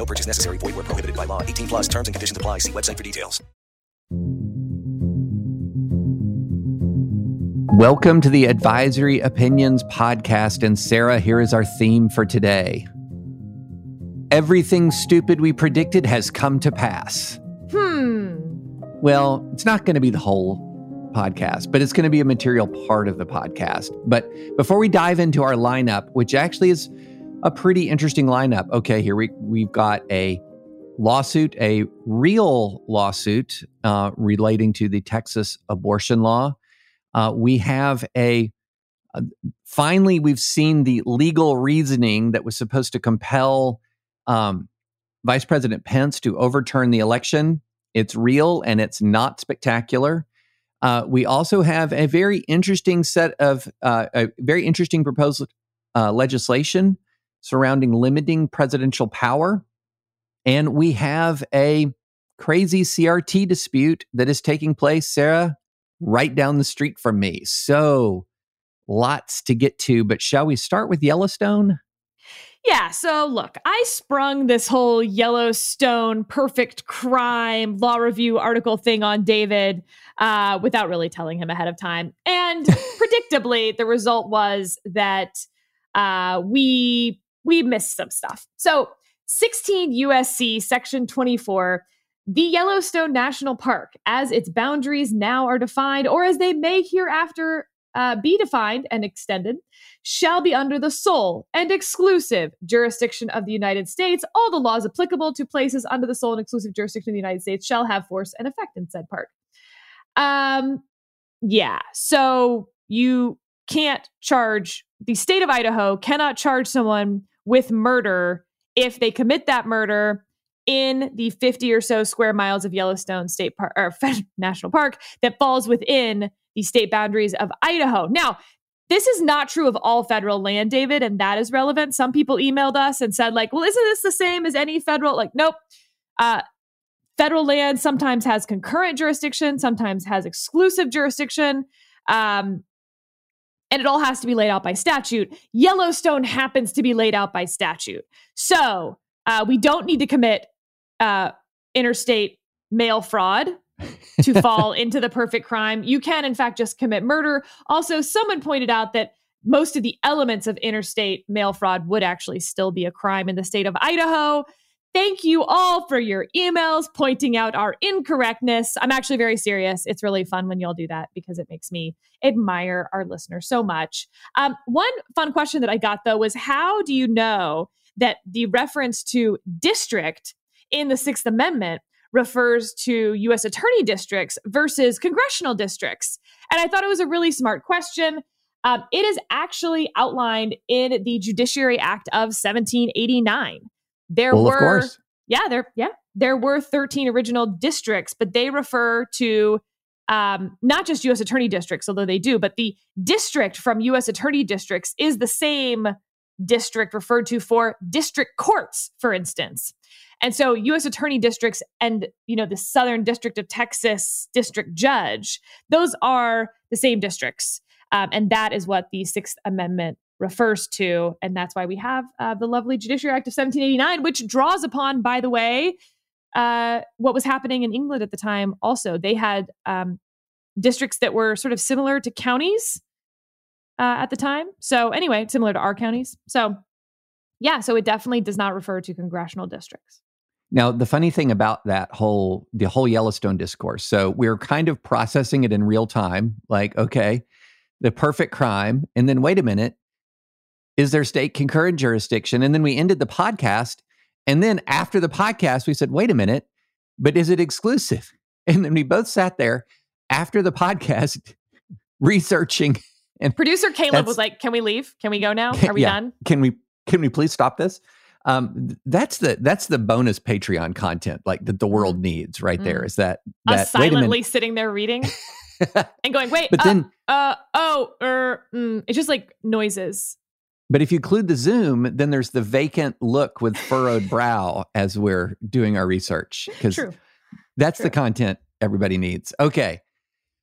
No purchase necessary. Void where prohibited by law. 18 plus terms and conditions apply. See website for details. Welcome to the Advisory Opinions Podcast. And Sarah, here is our theme for today. Everything stupid we predicted has come to pass. Hmm. Well, it's not going to be the whole podcast, but it's going to be a material part of the podcast. But before we dive into our lineup, which actually is a pretty interesting lineup. Okay, here we we've got a lawsuit, a real lawsuit uh, relating to the Texas abortion law. Uh, we have a uh, finally we've seen the legal reasoning that was supposed to compel um, Vice President Pence to overturn the election. It's real and it's not spectacular. Uh, we also have a very interesting set of uh, a very interesting proposed uh, legislation surrounding limiting presidential power. And we have a crazy CRT dispute that is taking place, Sarah, right down the street from me. So lots to get to, but shall we start with Yellowstone? Yeah, so look, I sprung this whole Yellowstone perfect crime law review article thing on David uh, without really telling him ahead of time. And predictably, the result was that uh, we we missed some stuff. So 16 USC section 24 the Yellowstone National Park, as its boundaries now are defined, or as they may hereafter uh, be defined and extended, shall be under the sole and exclusive jurisdiction of the United States. All the laws applicable to places under the sole and exclusive jurisdiction of the United States shall have force and effect in said park. Um, yeah, so you can't charge the state of Idaho cannot charge someone with murder if they commit that murder in the 50 or so square miles of Yellowstone State Park or National Park that falls within the state boundaries of Idaho. Now, this is not true of all federal land, David, and that is relevant. Some people emailed us and said, like, well, isn't this the same as any federal? Like, nope. Uh, federal land sometimes has concurrent jurisdiction, sometimes has exclusive jurisdiction. Um, and it all has to be laid out by statute. Yellowstone happens to be laid out by statute. So uh, we don't need to commit uh, interstate mail fraud to fall into the perfect crime. You can, in fact, just commit murder. Also, someone pointed out that most of the elements of interstate mail fraud would actually still be a crime in the state of Idaho. Thank you all for your emails pointing out our incorrectness. I'm actually very serious. It's really fun when y'all do that because it makes me admire our listeners so much. Um, one fun question that I got though was how do you know that the reference to district in the Sixth Amendment refers to U.S. attorney districts versus congressional districts? And I thought it was a really smart question. Um, it is actually outlined in the Judiciary Act of 1789. There well, were, yeah, there, yeah, there were 13 original districts, but they refer to um, not just U.S. attorney districts, although they do, but the district from U.S. attorney districts is the same district referred to for district courts, for instance. And so U.S. attorney districts and, you know, the Southern District of Texas district judge, those are the same districts. Um, and that is what the Sixth Amendment refers to. And that's why we have uh, the lovely Judiciary Act of 1789, which draws upon, by the way, uh, what was happening in England at the time also. They had um, districts that were sort of similar to counties uh, at the time. So, anyway, similar to our counties. So, yeah, so it definitely does not refer to congressional districts. Now, the funny thing about that whole the whole Yellowstone discourse, so we're kind of processing it in real time, like, okay, the perfect crime, and then wait a minute, is there state concurrent jurisdiction? And then we ended the podcast, and then after the podcast, we said, wait a minute, but is it exclusive? And then we both sat there after the podcast researching and producer Caleb was like, "Can we leave? Can we go now? Are we yeah, done? Can we can we please stop this?" Um, that's the that's the bonus Patreon content like that the world needs right there. Mm. Is that Us that wait a silently sitting there reading and going, wait, but uh, then uh, oh, er, mm. it's just like noises. But if you include the Zoom, then there's the vacant look with furrowed brow as we're doing our research because that's True. the content everybody needs. Okay.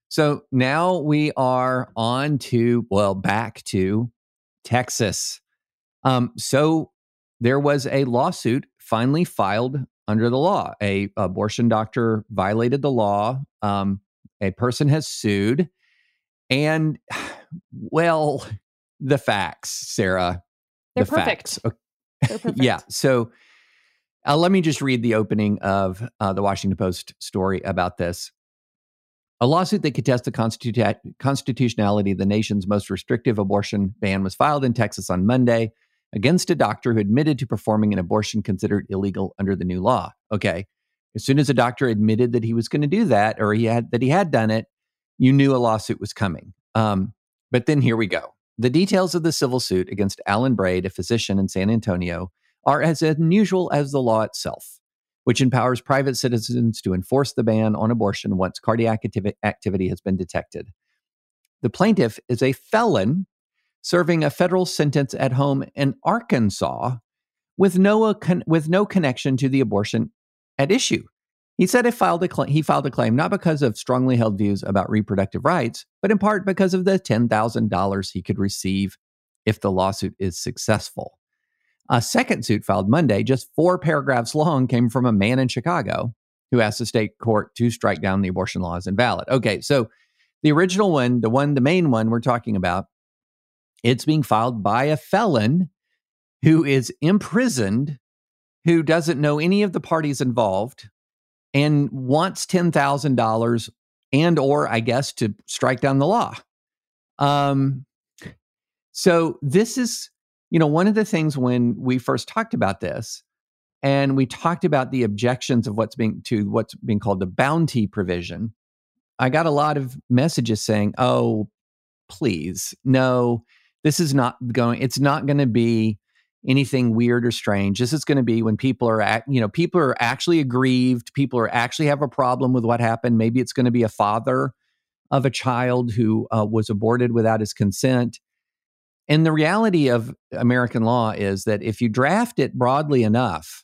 So now we are on to, well, back to Texas. Um, so there was a lawsuit finally filed under the law. A abortion doctor violated the law. Um, a person has sued. And well, the facts, Sarah. They're the perfect. facts. Okay. They're perfect. Yeah. So uh, let me just read the opening of uh, the Washington Post story about this. A lawsuit that contests the constitu- constitutionality of the nation's most restrictive abortion ban was filed in Texas on Monday against a doctor who admitted to performing an abortion considered illegal under the new law. Okay. As soon as a doctor admitted that he was going to do that or he had that he had done it, you knew a lawsuit was coming. Um, but then here we go. The details of the civil suit against Alan Braid, a physician in San Antonio, are as unusual as the law itself, which empowers private citizens to enforce the ban on abortion once cardiac activi- activity has been detected. The plaintiff is a felon serving a federal sentence at home in Arkansas with no, uh, con- with no connection to the abortion at issue. He said he filed, a cl- he filed a claim not because of strongly held views about reproductive rights, but in part because of the $10,000 he could receive if the lawsuit is successful. A second suit filed Monday, just four paragraphs long, came from a man in Chicago who asked the state court to strike down the abortion law as invalid. Okay, so the original one, the one, the main one we're talking about, it's being filed by a felon who is imprisoned, who doesn't know any of the parties involved, and wants ten thousand dollars and or I guess to strike down the law. Um, so this is, you know, one of the things when we first talked about this, and we talked about the objections of what's being to what's being called the bounty provision. I got a lot of messages saying, "Oh, please, no, this is not going. It's not going to be." Anything weird or strange. This is going to be when people are, act, you know, people are actually aggrieved. People are actually have a problem with what happened. Maybe it's going to be a father of a child who uh, was aborted without his consent. And the reality of American law is that if you draft it broadly enough,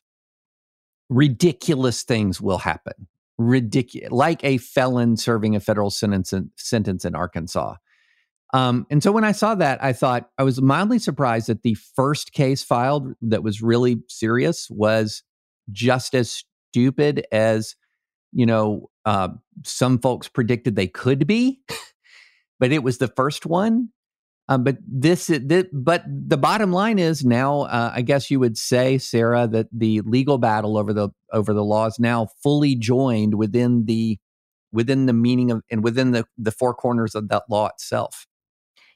ridiculous things will happen. Ridiculous, like a felon serving a federal sentence in, sentence in Arkansas. Um, and so when I saw that, I thought I was mildly surprised that the first case filed that was really serious was just as stupid as, you know, uh, some folks predicted they could be, but it was the first one. Um, but this, this, but the bottom line is now, uh, I guess you would say, Sarah, that the legal battle over the over the law is now fully joined within the within the meaning of and within the the four corners of that law itself.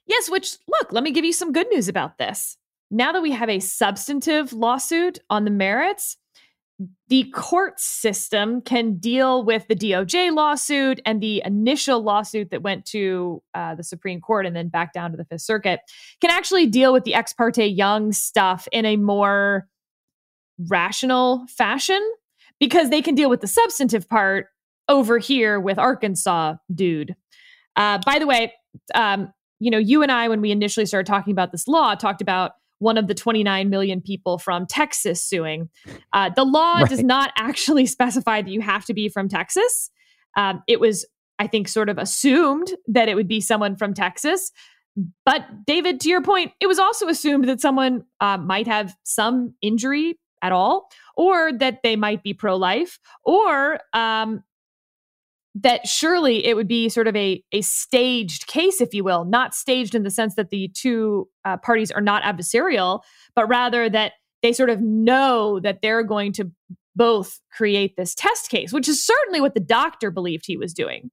Yes, which, look, let me give you some good news about this. Now that we have a substantive lawsuit on the merits, the court system can deal with the DOJ lawsuit and the initial lawsuit that went to uh, the Supreme Court and then back down to the Fifth Circuit, can actually deal with the ex parte Young stuff in a more rational fashion because they can deal with the substantive part over here with Arkansas dude. Uh, by the way, um, you know, you and I, when we initially started talking about this law, talked about one of the 29 million people from Texas suing. Uh, the law Right. does not actually specify that you have to be from Texas. Um, it was, I think, sort of assumed that it would be someone from Texas. But David, to your point, it was also assumed that someone uh, might have some injury at all, or that they might be pro life, or um, that surely it would be sort of a, a staged case, if you will, not staged in the sense that the two uh, parties are not adversarial, but rather that they sort of know that they're going to both create this test case, which is certainly what the doctor believed he was doing.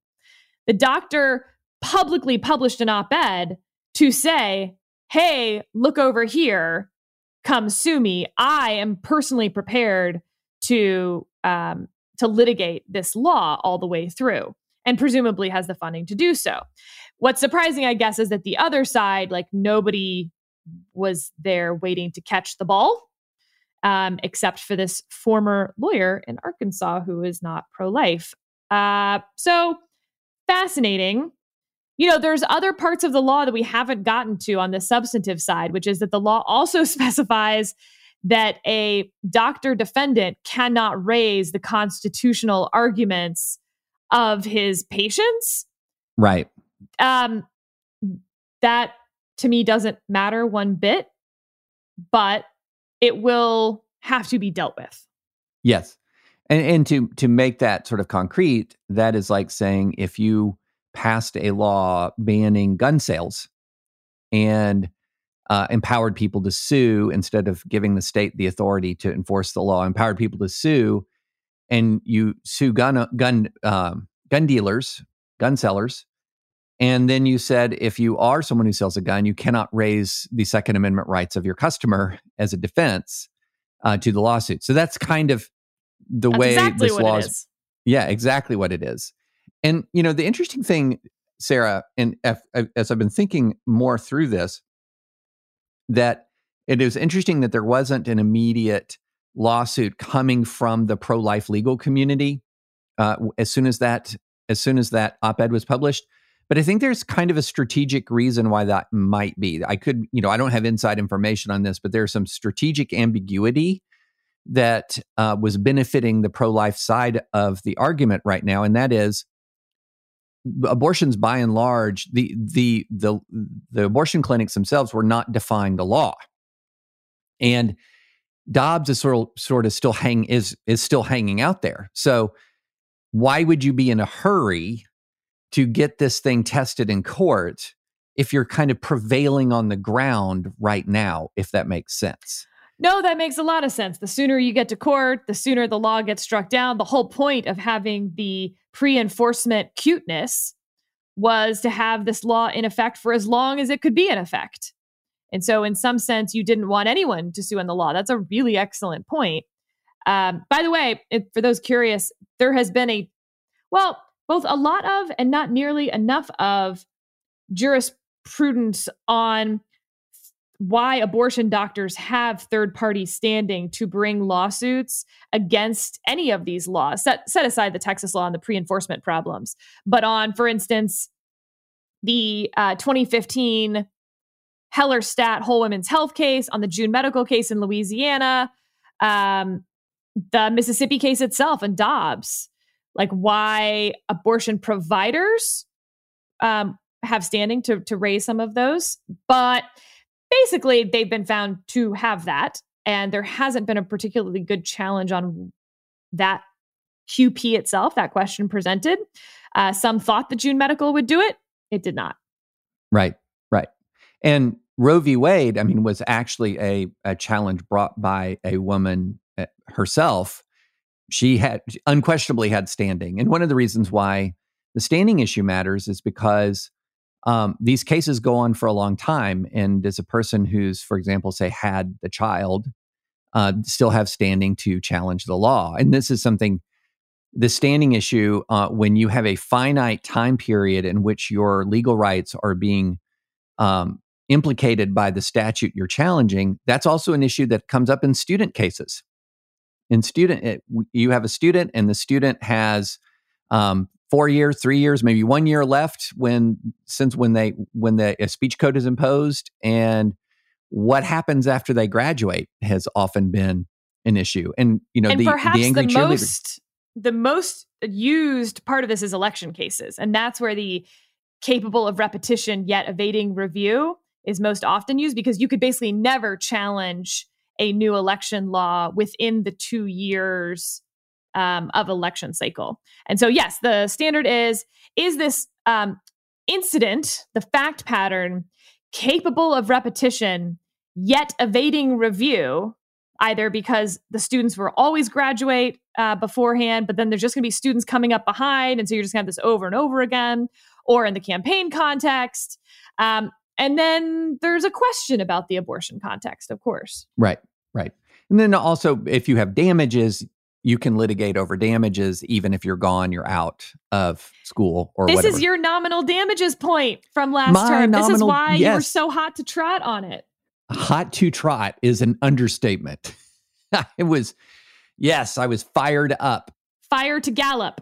The doctor publicly published an op ed to say, hey, look over here, come sue me. I am personally prepared to um, to litigate this law all the way through and presumably has the funding to do so. What's surprising, I guess, is that the other side, like nobody was there waiting to catch the ball. um, except for this former lawyer in Arkansas who is not pro life. Uh, so fascinating. You know, there's other parts of the law that we haven't gotten to on the substantive side, which is that the law also specifies that a doctor defendant cannot raise the constitutional arguments of his patients. Right. Um, that to me doesn't matter one bit, but it will have to be dealt with. Yes. And and to to make that sort of concrete, that is like saying if you passed a law banning gun sales and uh, empowered people to sue instead of giving the state the authority to enforce the law, empowered people to sue, and you sue gun gun um, gun dealers, gun sellers, and then you said if you are someone who sells a gun, you cannot raise the Second Amendment rights of your customer as a defense uh, to the lawsuit. So that's kind of the That's way exactly this law is. is. Yeah, exactly what it is. And you know, the interesting thing, Sarah, and if, as I've been thinking more through this, that it is interesting that there wasn't an immediate lawsuit coming from the pro-life legal community uh, as soon as that as soon as that op-ed was published. But I think there's kind of a strategic reason why that might be. I could, you know, I don't have inside information on this, but there's some strategic ambiguity that uh, was benefiting the pro-life side of the argument right now, and that is abortions by and large the the the the abortion clinics themselves were not defying the law. And Dobbs is sort of sort of still hang is is still hanging out there. So why would you be in a hurry to get this thing tested in court if you're kind of prevailing on the ground right now if that makes sense No, that makes a lot of sense. The sooner you get to court, the sooner the law gets struck down. The whole point of having the pre enforcement cuteness was to have this law in effect for as long as it could be in effect. And so, in some sense, you didn't want anyone to sue in the law. That's a really excellent point. Um, by the way, if, for those curious, there has been a, well, both a lot of and not nearly enough of jurisprudence on why abortion doctors have third party standing to bring lawsuits against any of these laws. Set, set aside the Texas law and the pre enforcement problems, but on, for instance, the uh, 2015 Hellerstedt Whole Women's Health case, on the June medical case in Louisiana, um, the Mississippi case itself, and Dobbs. Like why abortion providers um, have standing to to raise some of those, but basically they've been found to have that and there hasn't been a particularly good challenge on that qp itself that question presented uh, some thought that june medical would do it it did not Right, right. And Roe v. Wade, I mean, was actually a, a challenge brought by a woman uh, herself. She had unquestionably had standing. And one of the reasons why the standing issue matters is because um, these cases go on for a long time. And as a person who's, for example, say, had the child, uh, still have standing to challenge the law. And this is something the standing issue uh, when you have a finite time period in which your legal rights are being um, implicated by the statute you're challenging that's also an issue that comes up in student cases in student it, you have a student and the student has um, four years three years maybe one year left when since when they when the a speech code is imposed and what happens after they graduate has often been an issue. And you know and the, perhaps the angry the cheerleader most the most used part of this is election cases and that's where the capable of repetition yet evading review is most often used because you could basically never challenge a new election law within the two years um, of election cycle and so yes the standard is is this um, incident the fact pattern capable of repetition yet evading review either because the students were always graduate uh, beforehand, but then there's just going to be students coming up behind. And so you're just going to have this over and over again, or in the campaign context. Um, and then there's a question about the abortion context, of course. Right, right. And then also, if you have damages, you can litigate over damages, even if you're gone, you're out of school or This whatever. is your nominal damages point from last My term. This is nominal- why you were so hot to trot on it. Hot to trot is an understatement. it was, yes, I was fired up. Fire to gallop.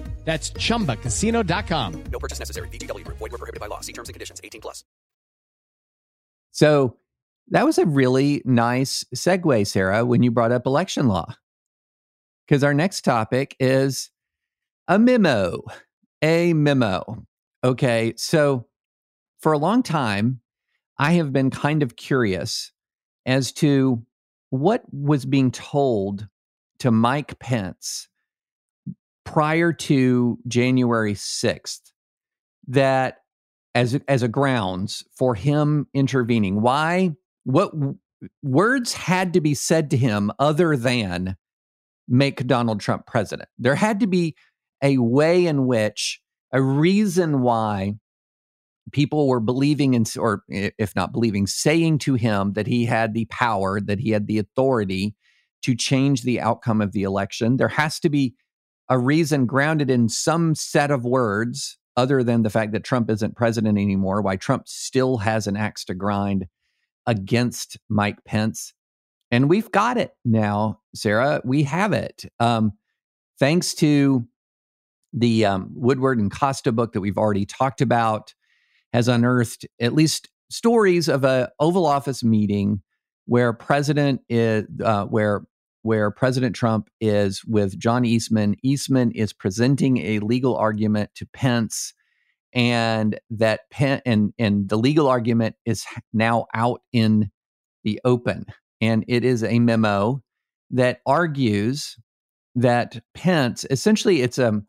That's chumbacasino.com. No purchase necessary. VGW Group. Void were prohibited by law. See terms and conditions. 18 plus. So that was a really nice segue, Sarah, when you brought up election law. Because our next topic is a memo. A memo. Okay. So for a long time, I have been kind of curious as to what was being told to Mike Pence prior to January 6th that as as a grounds for him intervening. Why? What words had to be said to him other than make Donald Trump president. There had to be a way in which a reason why people were believing in or if not believing saying to him that he had the power that he had the authority to change the outcome of the election. There has to be a reason grounded in some set of words other than the fact that Trump isn't president anymore, why Trump still has an axe to grind against Mike Pence. And we've got it now, Sarah. We have it. Um, thanks to the um, Woodward and Costa book that we've already talked about, has unearthed at least stories of a Oval Office meeting where President is, uh, where where President Trump is with John Eastman. Eastman is presenting a legal argument to Pence, and that Pen- and and the legal argument is now out in the open, and it is a memo that argues that Pence essentially it's a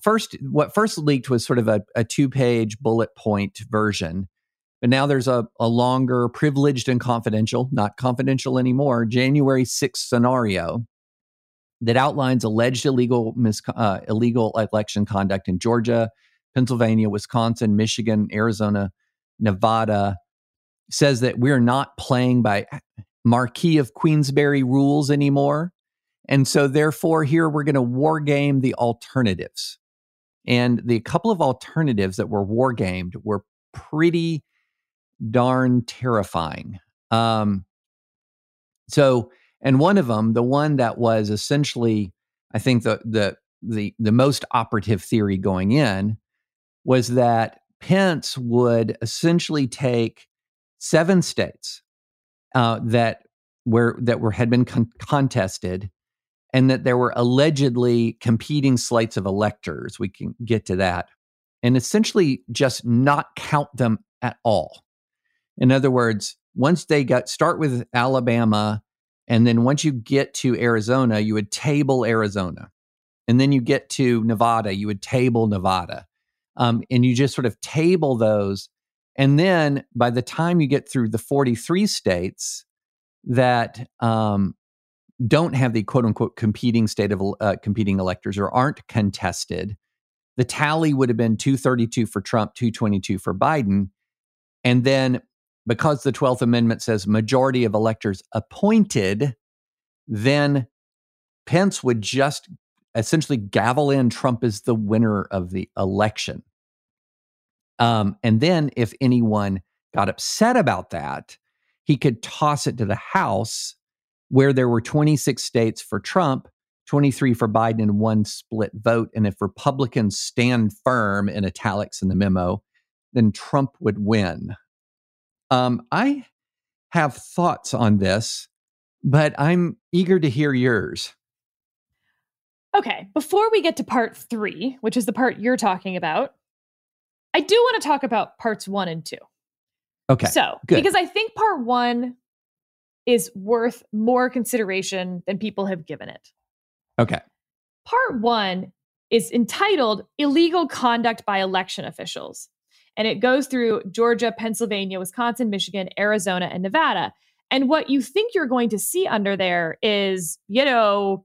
first what first leaked was sort of a, a two page bullet point version but now there's a, a longer, privileged and confidential, not confidential anymore, January 6th scenario that outlines alleged illegal mis- uh, illegal election conduct in Georgia, Pennsylvania, Wisconsin, Michigan, Arizona, Nevada. Says that we're not playing by Marquis of Queensberry rules anymore. And so, therefore, here we're going to war game the alternatives. And the couple of alternatives that were war gamed were pretty darn terrifying. Um, so, and one of them, the one that was essentially, I think the the the the most operative theory going in was that Pence would essentially take seven states uh, that were that were had been con- contested, and that there were allegedly competing slates of electors. We can get to that, and essentially just not count them at all. In other words, once they got start with Alabama, and then once you get to Arizona, you would table Arizona, and then you get to Nevada, you would table Nevada, um, and you just sort of table those. And then by the time you get through the 43 states that um, don't have the quote unquote competing state of uh, competing electors or aren't contested, the tally would have been 232 for Trump, 222 for Biden. And then because the 12th Amendment says majority of electors appointed, then Pence would just essentially gavel in Trump as the winner of the election. Um, and then if anyone got upset about that, he could toss it to the House, where there were 26 states for Trump, 23 for Biden, and one split vote. And if Republicans stand firm in italics in the memo, then Trump would win. Um, I have thoughts on this, but I'm eager to hear yours. Okay, before we get to part three, which is the part you're talking about, I do want to talk about parts one and two. Okay. So, good. because I think part one is worth more consideration than people have given it. Okay. Part one is entitled Illegal Conduct by Election Officials and it goes through Georgia, Pennsylvania, Wisconsin, Michigan, Arizona, and Nevada. And what you think you're going to see under there is, you know,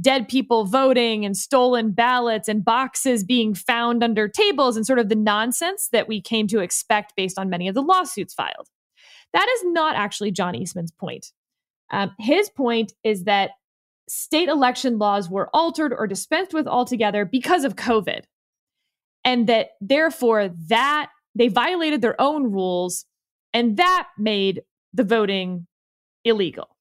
dead people voting and stolen ballots and boxes being found under tables and sort of the nonsense that we came to expect based on many of the lawsuits filed. That is not actually John Eastman's point. Um, his point is that state election laws were altered or dispensed with altogether because of COVID. And that therefore that they violated their own rules and that made the voting illegal.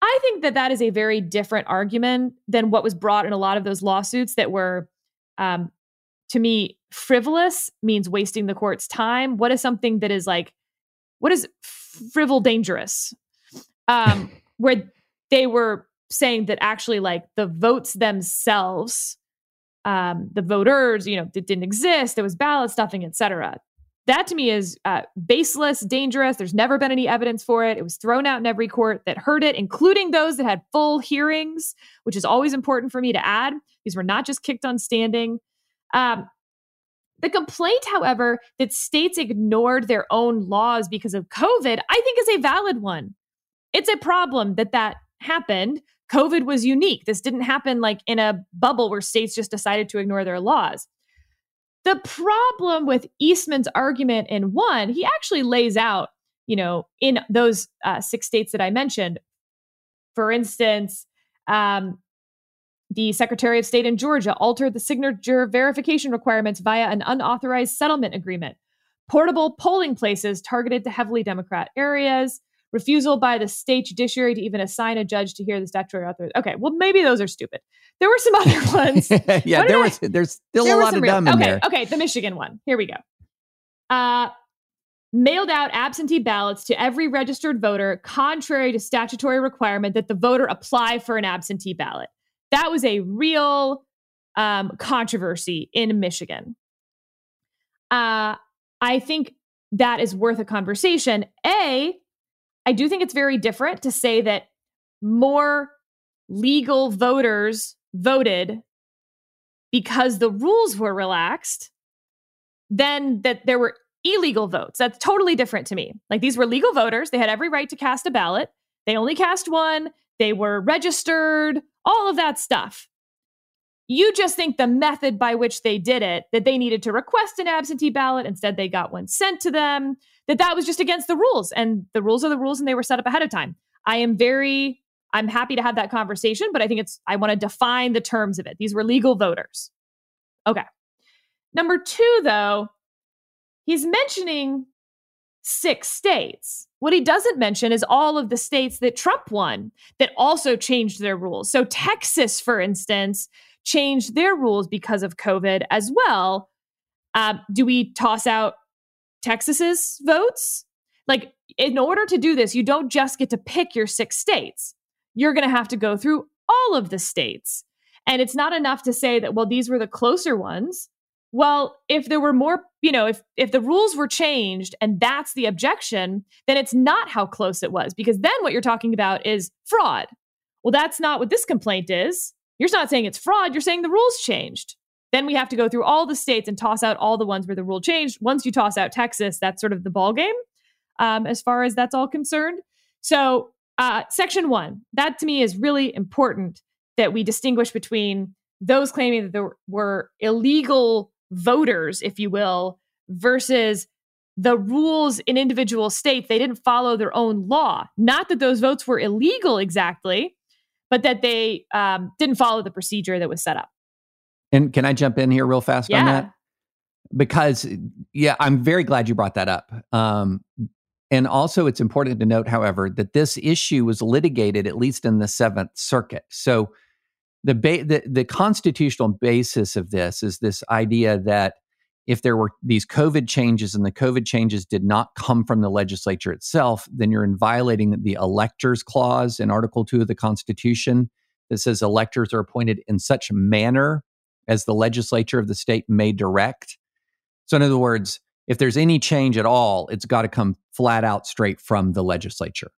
I think that that is a very different argument than what was brought in a lot of those lawsuits that were, um, to me, frivolous means wasting the court's time. What is something that is like, what is frivol dangerous? Um, where they were saying that actually, like the votes themselves, um, the voters, you know, it didn't exist. There was ballot stuffing, etc. That to me is uh, baseless, dangerous. There's never been any evidence for it. It was thrown out in every court that heard it, including those that had full hearings, which is always important for me to add. These were not just kicked on standing. Um, the complaint, however, that states ignored their own laws because of COVID, I think is a valid one. It's a problem that that happened. COVID was unique. This didn't happen like in a bubble where states just decided to ignore their laws. The problem with Eastman's argument in one, he actually lays out, you know, in those uh, six states that I mentioned. For instance, um, the Secretary of State in Georgia altered the signature verification requirements via an unauthorized settlement agreement. Portable polling places targeted to heavily Democrat areas refusal by the state judiciary to even assign a judge to hear the statutory authority. Okay, well maybe those are stupid. There were some other ones. yeah, there was there's still there a lot of real, in okay, there. Okay, the Michigan one. Here we go. Uh mailed out absentee ballots to every registered voter contrary to statutory requirement that the voter apply for an absentee ballot. That was a real um, controversy in Michigan. Uh, I think that is worth a conversation. A, I do think it's very different to say that more legal voters voted because the rules were relaxed than that there were illegal votes. That's totally different to me. Like these were legal voters, they had every right to cast a ballot. They only cast one, they were registered, all of that stuff. You just think the method by which they did it, that they needed to request an absentee ballot, instead they got one sent to them, that that was just against the rules and the rules are the rules and they were set up ahead of time. I am very I'm happy to have that conversation, but I think it's I want to define the terms of it. These were legal voters. Okay. Number 2 though, he's mentioning six states. What he doesn't mention is all of the states that Trump won that also changed their rules. So Texas, for instance, changed their rules because of COVID as well. Uh, do we toss out Texas's votes. Like, in order to do this, you don't just get to pick your six states. You're going to have to go through all of the states. And it's not enough to say that, well, these were the closer ones. Well, if there were more, you know, if if the rules were changed and that's the objection, then it's not how close it was because then what you're talking about is fraud. Well, that's not what this complaint is. You're not saying it's fraud, you're saying the rules changed. Then we have to go through all the states and toss out all the ones where the rule changed. Once you toss out Texas, that's sort of the ball game um, as far as that's all concerned. So, uh, section one, that to me is really important that we distinguish between those claiming that there were illegal voters, if you will, versus the rules in individual states. They didn't follow their own law. Not that those votes were illegal exactly, but that they um, didn't follow the procedure that was set up. And can I jump in here real fast yeah. on that? Because, yeah, I'm very glad you brought that up. Um, and also, it's important to note, however, that this issue was litigated at least in the Seventh Circuit. So, the, ba- the the constitutional basis of this is this idea that if there were these COVID changes and the COVID changes did not come from the legislature itself, then you're in violating the electors clause in Article 2 of the Constitution that says electors are appointed in such manner as the legislature of the state may direct. So, in other words, if there's any change at all, it's got to come flat out straight from the legislature.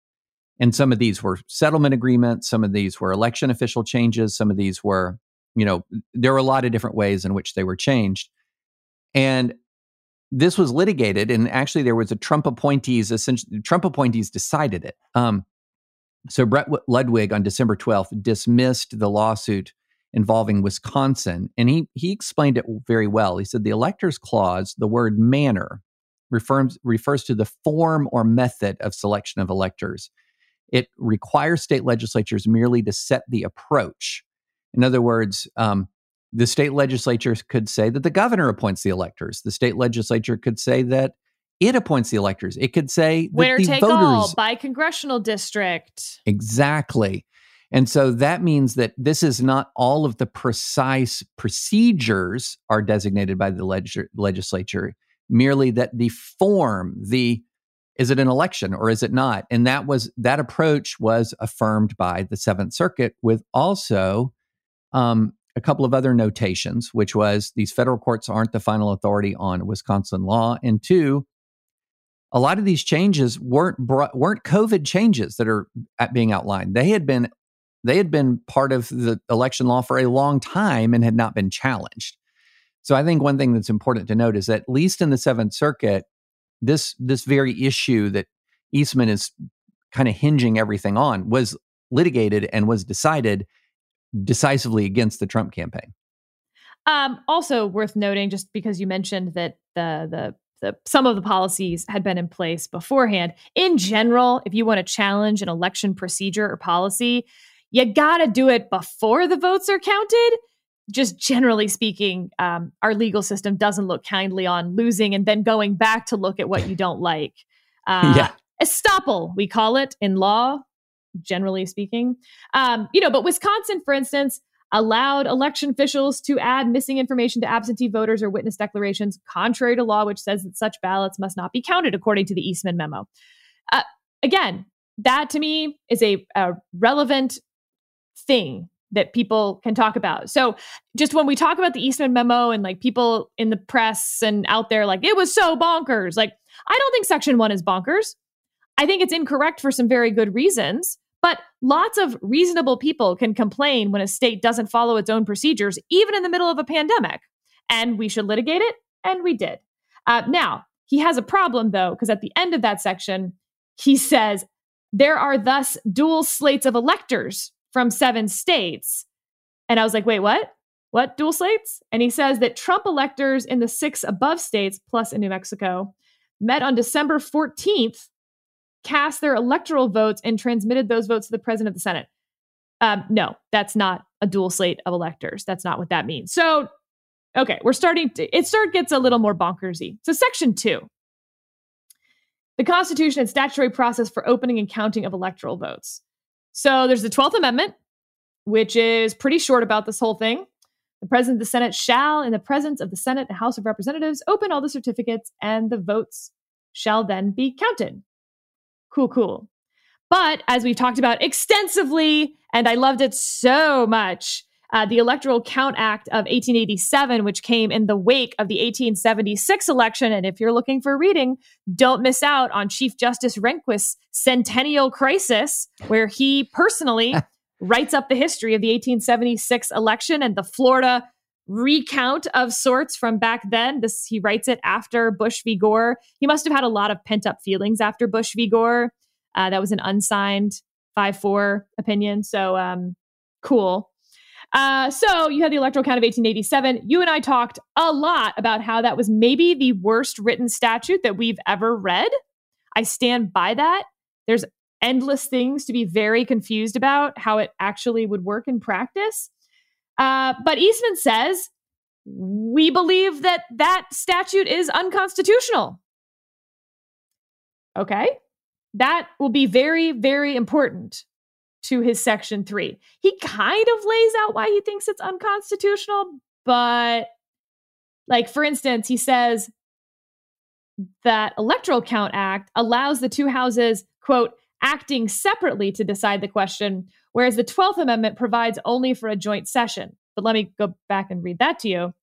And some of these were settlement agreements, some of these were election official changes, some of these were, you know, there were a lot of different ways in which they were changed. And this was litigated, and actually, there was a Trump appointees. Essentially, Trump appointees decided it. Um, So Brett Ludwig on December 12th dismissed the lawsuit involving Wisconsin, and he he explained it very well. He said the electors clause, the word manner, refers refers to the form or method of selection of electors. It requires state legislatures merely to set the approach. In other words, um, the state legislature could say that the governor appoints the electors. The state legislature could say that it appoints the electors. It could say that Winner the take voters all by congressional district. Exactly. And so that means that this is not all of the precise procedures are designated by the leg- legislature, merely that the form, the is it an election or is it not? And that was that approach was affirmed by the Seventh Circuit with also um, a couple of other notations, which was these federal courts aren't the final authority on Wisconsin law, and two, a lot of these changes weren't brought, weren't COVID changes that are being outlined. They had been they had been part of the election law for a long time and had not been challenged. So I think one thing that's important to note is that at least in the Seventh Circuit, this this very issue that Eastman is kind of hinging everything on was litigated and was decided decisively against the Trump campaign. Um, also worth noting, just because you mentioned that the the the, some of the policies had been in place beforehand. In general, if you want to challenge an election procedure or policy, you got to do it before the votes are counted. Just generally speaking, um, our legal system doesn't look kindly on losing and then going back to look at what you don't like. Uh, yeah. Estoppel, we call it in law, generally speaking. Um, you know, but Wisconsin, for instance, allowed election officials to add missing information to absentee voters or witness declarations, contrary to law, which says that such ballots must not be counted, according to the Eastman memo. Uh, again, that to me is a, a relevant thing that people can talk about. So just when we talk about the Eastman memo and like people in the press and out there like it was so bonkers, like I don't think section 1 is bonkers. I think it's incorrect for some very good reasons, but lots of reasonable people can complain when a state doesn't follow its own procedures even in the middle of a pandemic. And we should litigate it and we did. Uh, now, he has a problem though because at the end of that section he says there are thus dual slates of electors from seven states. And I was like, wait, what? What dual slates? And he says that Trump electors in the six above states, plus in New Mexico, met on December 14th, cast their electoral votes, and transmitted those votes to the president of the Senate. Um, no, that's not a dual slate of electors. That's not what that means. So, okay, we're starting to, it start gets a little more bonkersy. So, section two the Constitution and statutory process for opening and counting of electoral votes. So there's the 12th Amendment, which is pretty short about this whole thing. The President of the Senate shall, in the presence of the Senate and House of Representatives, open all the certificates and the votes shall then be counted. Cool, cool. But as we've talked about extensively, and I loved it so much, uh, the Electoral Count Act of 1887, which came in the wake of the 1876 election. And if you're looking for reading, don't miss out on Chief Justice Rehnquist's Centennial Crisis, where he personally writes up the history of the 1876 election and the Florida recount of sorts from back then. This he writes it after Bush v. Gore. He must have had a lot of pent up feelings after Bush v. Gore. Uh, that was an unsigned 5 4 opinion. So um, cool. Uh, so you had the electoral count of 1887. You and I talked a lot about how that was maybe the worst written statute that we've ever read. I stand by that. There's endless things to be very confused about how it actually would work in practice. Uh, but Eastman says we believe that that statute is unconstitutional. Okay. That will be very, very important to his section three. He kind of lays out why he thinks it's unconstitutional, but like for instance, he says that Electoral Count Act allows the two houses, quote, acting separately to decide the question, whereas the 12th Amendment provides only for a joint session. But let me go back and read that to you.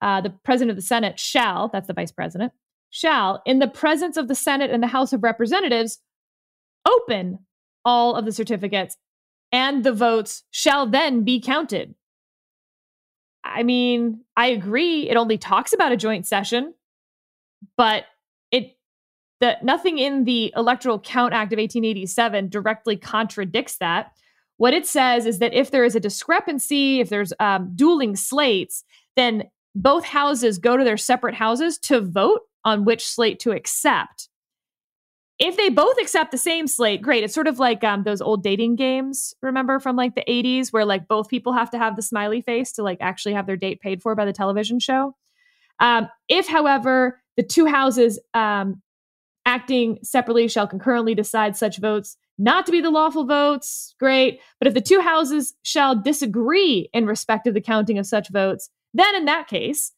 Uh, the president of the Senate shall, that's the vice president, shall, in the presence of the Senate and the House of Representatives, open all of the certificates and the votes shall then be counted. I mean, I agree. It only talks about a joint session, but that nothing in the Electoral Count Act of 1887 directly contradicts that. What it says is that if there is a discrepancy, if there's um, dueling slates, then both houses go to their separate houses to vote on which slate to accept. If they both accept the same slate, great. It's sort of like um, those old dating games, remember from like the 80s, where like both people have to have the smiley face to like actually have their date paid for by the television show. Um, if, however, the two houses um, acting separately shall concurrently decide such votes not to be the lawful votes, great. But if the two houses shall disagree in respect of the counting of such votes, then in that case,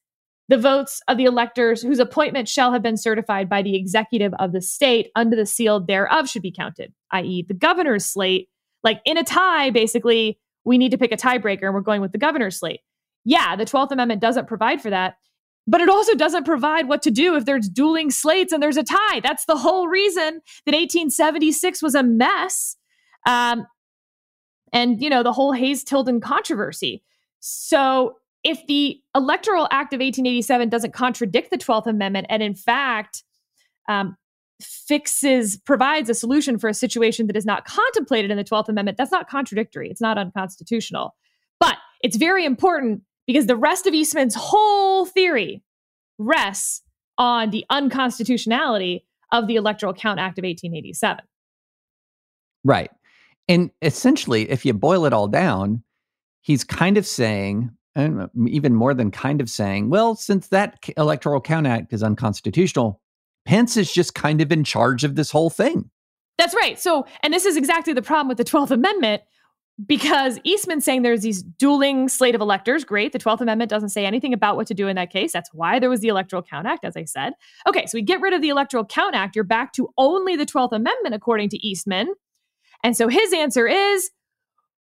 the votes of the electors whose appointment shall have been certified by the executive of the state under the seal thereof should be counted, i.e., the governor's slate. Like in a tie, basically, we need to pick a tiebreaker and we're going with the governor's slate. Yeah, the 12th Amendment doesn't provide for that, but it also doesn't provide what to do if there's dueling slates and there's a tie. That's the whole reason that 1876 was a mess. Um, and, you know, the whole Hayes Tilden controversy. So if the Electoral Act of 1887 doesn't contradict the 12th Amendment and, in fact, um, fixes, provides a solution for a situation that is not contemplated in the 12th Amendment, that's not contradictory. It's not unconstitutional. But it's very important because the rest of Eastman's whole theory rests on the unconstitutionality of the Electoral Count Act of 1887. Right. And essentially, if you boil it all down, he's kind of saying and even more than kind of saying, well, since that Electoral Count Act is unconstitutional, Pence is just kind of in charge of this whole thing. That's right. So, and this is exactly the problem with the 12th Amendment because Eastman's saying there's these dueling slate of electors. Great. The 12th Amendment doesn't say anything about what to do in that case. That's why there was the Electoral Count Act, as I said. Okay, so we get rid of the Electoral Count Act. You're back to only the 12th Amendment, according to Eastman. And so his answer is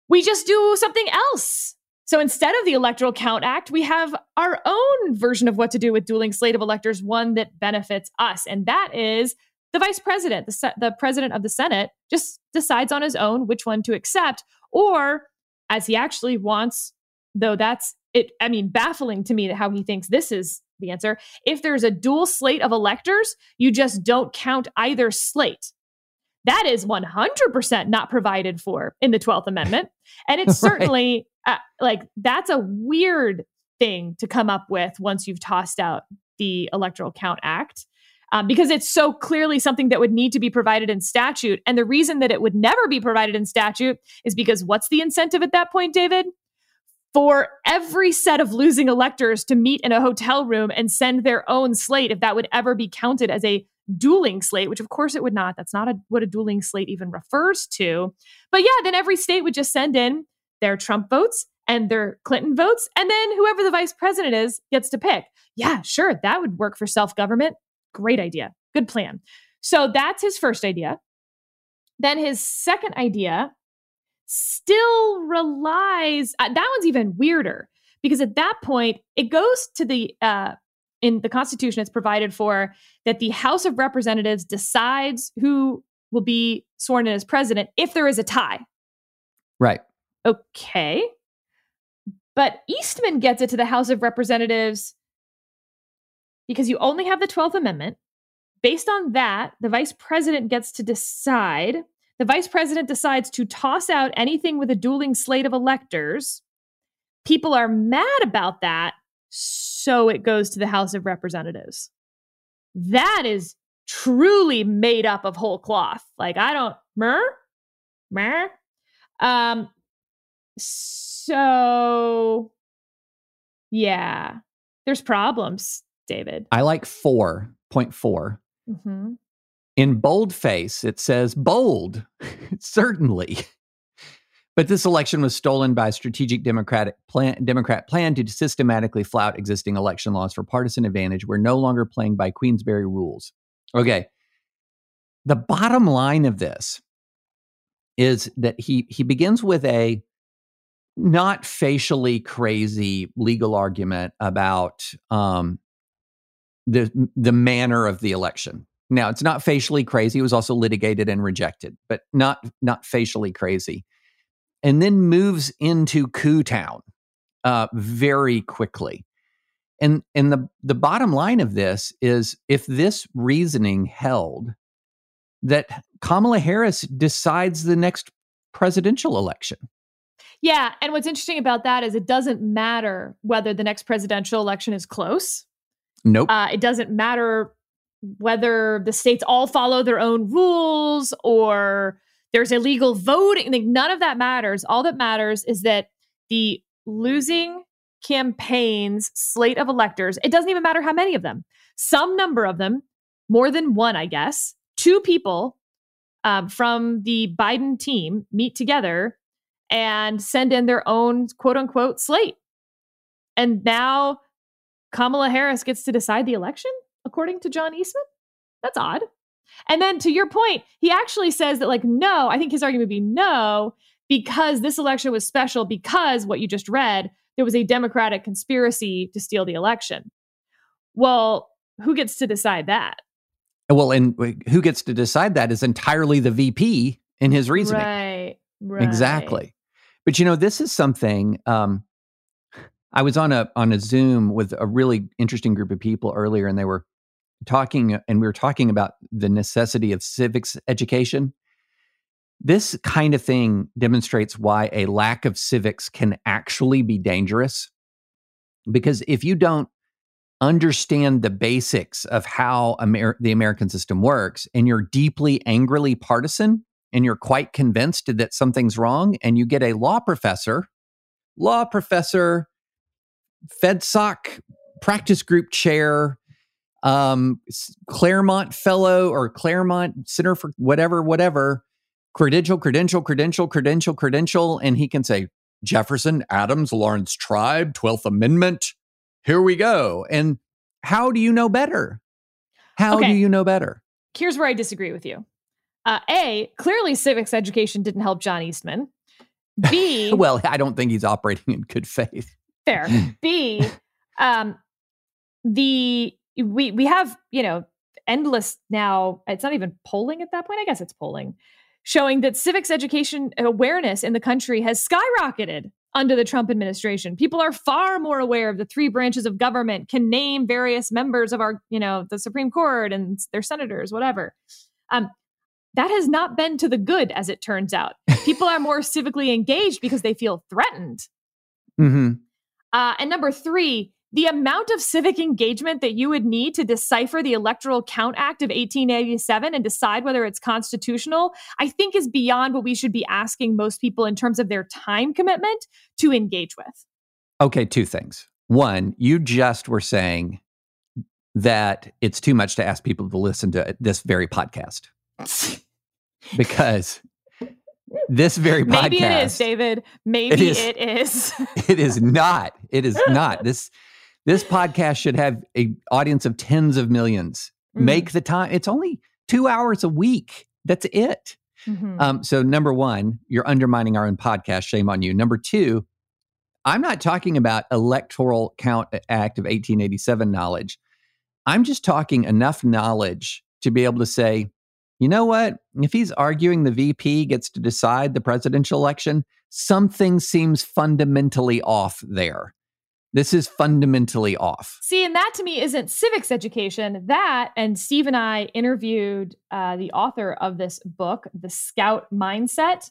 we just do something else. So instead of the Electoral Count Act, we have our own version of what to do with dueling slate of electors, one that benefits us. And that is the vice president, the, se- the president of the Senate, just decides on his own which one to accept, or as he actually wants, though that's it. I mean, baffling to me that how he thinks this is the answer. If there's a dual slate of electors, you just don't count either slate. That is 100% not provided for in the 12th Amendment. And it's certainly uh, like that's a weird thing to come up with once you've tossed out the Electoral Count Act. Um, because it's so clearly something that would need to be provided in statute. And the reason that it would never be provided in statute is because what's the incentive at that point, David? For every set of losing electors to meet in a hotel room and send their own slate, if that would ever be counted as a dueling slate, which of course it would not. That's not a, what a dueling slate even refers to. But yeah, then every state would just send in their Trump votes and their Clinton votes. And then whoever the vice president is gets to pick. Yeah, sure, that would work for self government. Great idea. Good plan. So that's his first idea. Then his second idea still relies, uh, that one's even weirder because at that point, it goes to the, uh, in the Constitution, it's provided for that the House of Representatives decides who will be sworn in as president if there is a tie. Right. Okay. But Eastman gets it to the House of Representatives because you only have the 12th Amendment. Based on that, the vice president gets to decide. The vice president decides to toss out anything with a dueling slate of electors. People are mad about that, so it goes to the House of Representatives. That is truly made up of whole cloth. Like I don't mer mer. Um so, yeah, there's problems, David. I like 4.4. Mm-hmm. In boldface, it says bold, certainly. But this election was stolen by a strategic Democratic plan, Democrat plan to systematically flout existing election laws for partisan advantage. We're no longer playing by Queensberry rules. Okay. The bottom line of this is that he he begins with a not facially crazy legal argument about um, the the manner of the election. Now, it's not facially crazy. It was also litigated and rejected, but not not facially crazy. And then moves into coup town uh, very quickly. And and the the bottom line of this is if this reasoning held that Kamala Harris decides the next presidential election. Yeah. And what's interesting about that is it doesn't matter whether the next presidential election is close. Nope. Uh, it doesn't matter whether the states all follow their own rules or there's illegal voting. Like, none of that matters. All that matters is that the losing campaign's slate of electors, it doesn't even matter how many of them, some number of them, more than one, I guess, two people um, from the Biden team meet together and send in their own quote unquote slate. And now Kamala Harris gets to decide the election, according to John Eastman. That's odd. And then to your point, he actually says that, like, no, I think his argument would be no, because this election was special because what you just read, there was a Democratic conspiracy to steal the election. Well, who gets to decide that? Well, and who gets to decide that is entirely the VP in his reasoning. Right. Right. Exactly. But you know, this is something um I was on a on a Zoom with a really interesting group of people earlier and they were talking uh, and we were talking about the necessity of civics education. This kind of thing demonstrates why a lack of civics can actually be dangerous. Because if you don't understand the basics of how Amer- the American system works and you're deeply angrily partisan and you're quite convinced that something's wrong and you get a law professor, law professor, FedSoc practice group chair, um, Claremont fellow or Claremont Center for whatever, whatever, credential, credential, credential, credential, credential, and he can say Jefferson, Adams, Laurence Tribe, 12th Amendment. Here we go. And how do you know better? How Okay. do you know better? Here's where I disagree with you. Uh, a, clearly civics education didn't help John Eastman. B, Well, I don't think he's operating in good faith. Fair. B, um, the we we have you know endless now. It's not even polling at that point. I guess it's polling, showing that civics education awareness in the country has skyrocketed under the Trump administration. People are far more aware of the three branches of government, can name various members of our you know the Supreme Court and their senators, whatever. Um, that has not been to the good, as it turns out. People are more civically engaged because they feel threatened. hmm Uh, and number three, the amount of civic engagement that you would need to decipher the Electoral Count Act of 1887 and decide whether it's constitutional, I think is beyond what we should be asking most people in terms of their time commitment to engage with. Okay, two things. One, you just were saying that it's too much to ask people to listen to this very podcast because this very podcast Maybe it is, David. Maybe is. it is. it is not. It is not. This this podcast should have a audience of tens of 1000000s Mhm. Make the time. It's only two hours a week. That's it. Mhm. Um, so number one, you're undermining our own podcast. Shame on you. Number two, I'm not talking about Electoral Count Act of 1887 knowledge. I'm just talking enough knowledge to be able to say, you know what? If he's arguing the VP gets to decide the presidential election, something seems fundamentally off there. This is fundamentally off. See, and that to me isn't civics education. That, and Steve and I interviewed uh, the author of this book, The Scout Mindset.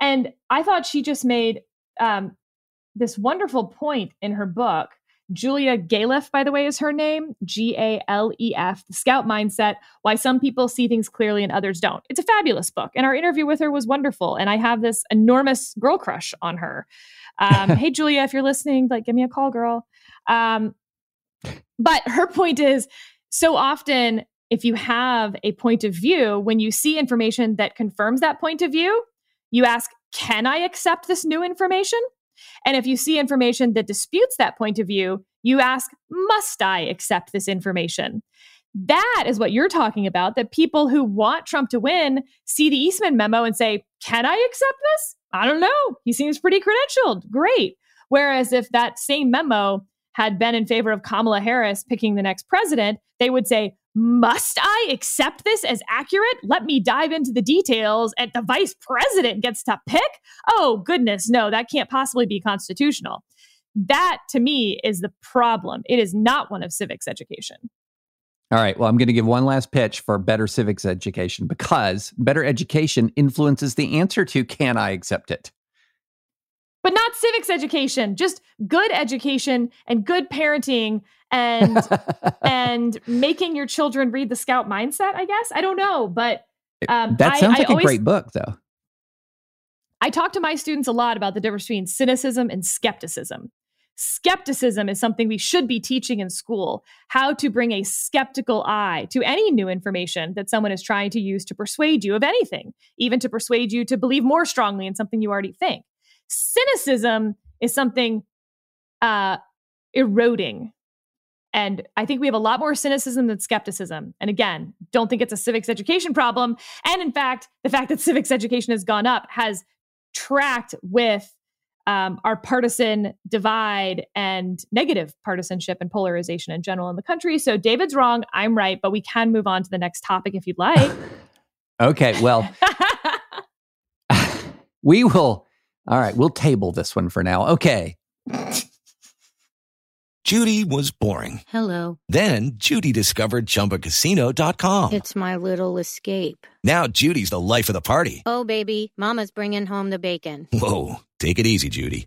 And I thought she just made um, this wonderful point in her book. Julia Galef, by the way, is her name G A L E F, The Scout Mindset Why Some People See Things Clearly and Others Don't. It's a fabulous book. And our interview with her was wonderful. And I have this enormous girl crush on her. Um, hey, Julia, if you're listening, like, give me a call, girl. Um, but her point is so often, if you have a point of view, when you see information that confirms that point of view, you ask, Can I accept this new information? And if you see information that disputes that point of view, you ask, Must I accept this information? That is what you're talking about. That people who want Trump to win see the Eastman memo and say, Can I accept this? I don't know. He seems pretty credentialed. Great. Whereas if that same memo had been in favor of Kamala Harris picking the next president, they would say, Must I accept this as accurate? Let me dive into the details, and the vice president gets to pick? Oh, goodness, no, that can't possibly be constitutional. That to me is the problem. It is not one of civics education. All right. Well, I'm going to give one last pitch for better civics education because better education influences the answer to can I accept it? But not civics education, just good education and good parenting and and making your children read the scout mindset, I guess. I don't know, but um, that sounds I like always- a great book, though. I talk to my students a lot about the difference between cynicism and skepticism. Skepticism is something we should be teaching in school how to bring a skeptical eye to any new information that someone is trying to use to persuade you of anything, even to persuade you to believe more strongly in something you already think. Cynicism is something uh, eroding. And I think we have a lot more cynicism than skepticism. And again, don't think it's a civics education problem. And in fact, the fact that civics education has gone up has tracked with um, our partisan divide and negative partisanship and polarization in general in the country. So David's wrong, I'm right, but we can move on to the next topic if you'd like. Okay. Well, we will. All right. We'll table this one for now. Okay. Judy was boring. Hello. Then Judy discovered ChumbaCasino.com. It's my little escape. Now Judy's the life of the party. Oh, baby, Mama's bringing home the bacon. Whoa, take it easy, Judy.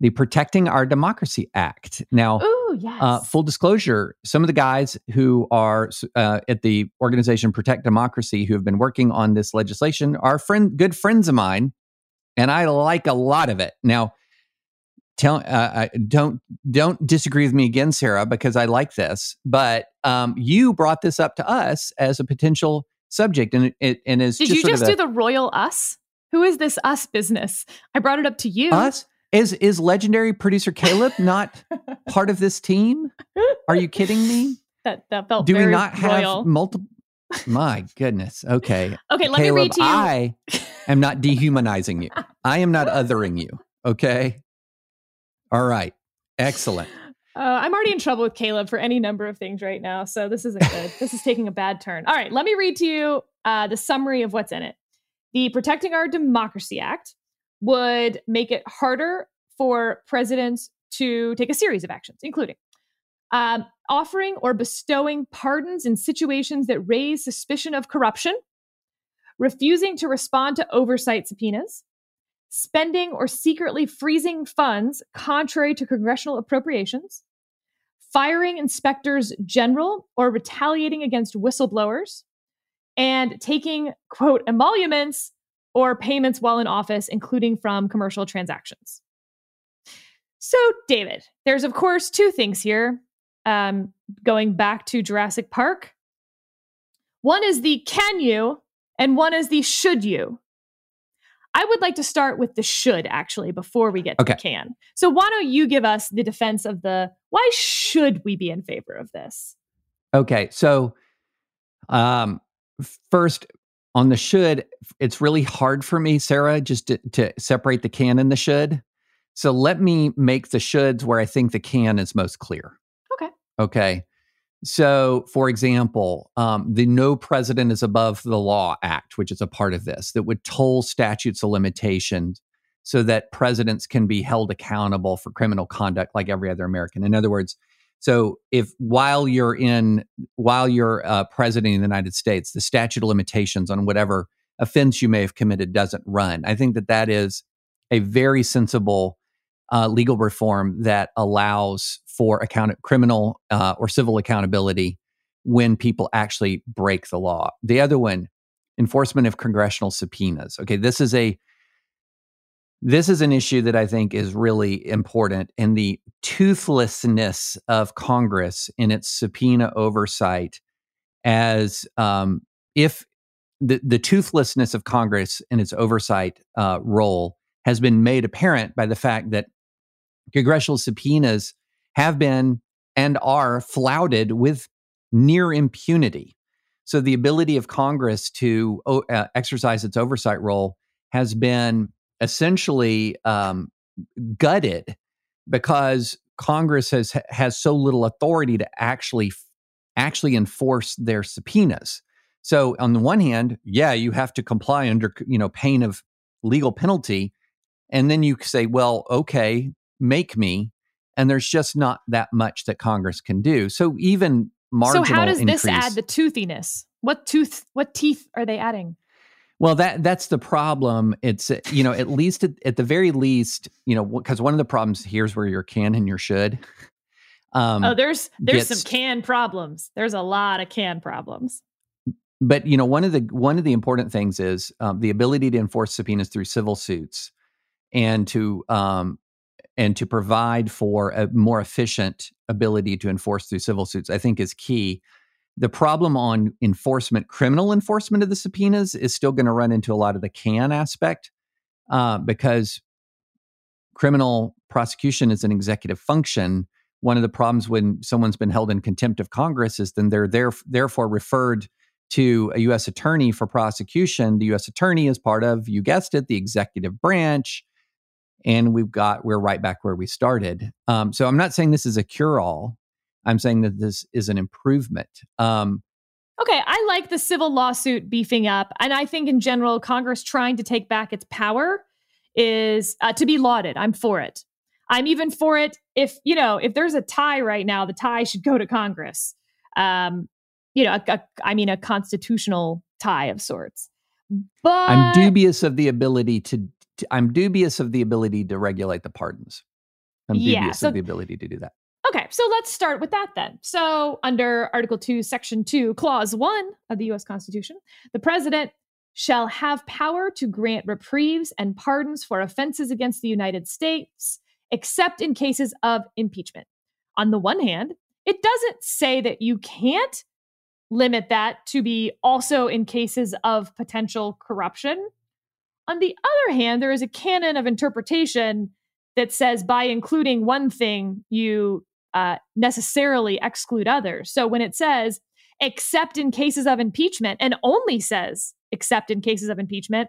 the Protecting Our Democracy Act. Now, Ooh, yes. Uh, full disclosure: some of the guys who are uh, at the organization Protect Democracy, who have been working on this legislation, are friend, good friends of mine, and I like a lot of it. Now, tell uh, I- don't don't disagree with me again, Sarah, because I like this. But um, you brought this up to us as a potential subject, and it and is Did just you just of do the royal us? Who is this us business? I brought it up to you. us. Is is legendary producer Caleb not part of this team? Are you kidding me? That that felt Do we not have royal. multiple? My goodness. Okay. Okay, let me read to you. I am not dehumanizing you. I am not othering you. Okay. All right. Excellent. Uh, I'm already in trouble with Caleb for any number of things right now, so this isn't good. this is taking a bad turn. All right, let me read to you uh, the summary of what's in it. The Protecting Our Democracy Act would make it harder for presidents to take a series of actions, including um, offering or bestowing pardons in situations that raise suspicion of corruption, refusing to respond to oversight subpoenas, spending or secretly freezing funds contrary to congressional appropriations, firing inspectors general or retaliating against whistleblowers, and taking, quote, emoluments or payments while in office, including from commercial transactions. So, David, there's of course two things here. Um, going back to Jurassic Park, one is the can you, and one is the should you. I would like to start with the should actually before we get to Okay. the can. So why don't you give us the defense of the why should we be in favor of this? Okay. So, um, first on the should, it's really hard for me, Sarah, just to, to separate the can and the should. So let me make the shoulds where I think the can is most clear. Okay. Okay. So, for example, um, the No President is Above the Law Act, which is a part of this, that would toll statutes of limitations so that presidents can be held accountable for criminal conduct like every other American. In other words, so if while you're in, while you're uh, president of the United States, the statute of limitations on whatever offense you may have committed doesn't run, I think that that is a very sensible uh, legal reform that allows for account criminal uh, or civil accountability when people actually break the law. The other one, enforcement of congressional subpoenas. Okay, this is a this is an issue that I think is really important in the toothlessness of Congress in its subpoena oversight. As um, if the, the toothlessness of Congress in its oversight uh, role has been made apparent by the fact that congressional subpoenas have been and are flouted with near impunity. So the ability of Congress to uh, exercise its oversight role has been essentially um, gutted because Congress has has so little authority to actually actually enforce their subpoenas. So on the one hand, yeah, you have to comply under you know pain of legal penalty, and then you say, well, okay, make me, and there's just not that much that Congress can do. So even marginal. So how does increase, this add the toothiness? What tooth? What teeth are they adding? Well, that that's the problem. It's uh, you know at least at, at the very least you know because one of the problems here's where your can and your should. Um, oh, there's there's gets, some can problems. There's a lot of can problems. But you know one of the one of the important things is um, the ability to enforce subpoenas through civil suits, and to um, and to provide for a more efficient ability to enforce through civil suits. I think is key the problem on enforcement, criminal enforcement of the subpoenas, is still going to run into a lot of the can aspect uh, because criminal prosecution is an executive function. One of the problems when someone's been held in contempt of Congress is then they're there, therefore referred to a U.S. attorney for prosecution. The U.S. attorney is part of, you guessed it, the executive branch. And we've got, we're right back where we started. Um, so I'm not saying this is a cure all. I'm saying that this is an improvement. Um, okay, I like the civil lawsuit beefing up, and I think in general, Congress trying to take back its power is uh, to be lauded. I'm for it. I'm even for it if you know if there's a tie right now, the tie should go to Congress. Um, you know, a, a, I mean, a constitutional tie of sorts. But I'm dubious of the ability to. to I'm dubious of the ability to regulate the pardons. I'm dubious yeah, so, of the ability to do that. Okay, so let's start with that then. So, under Article 2, Section 2, Clause 1 of the US Constitution, the president shall have power to grant reprieves and pardons for offenses against the United States, except in cases of impeachment. On the one hand, it doesn't say that you can't limit that to be also in cases of potential corruption. On the other hand, there is a canon of interpretation that says by including one thing, you uh, necessarily exclude others. So when it says, except in cases of impeachment, and only says, except in cases of impeachment,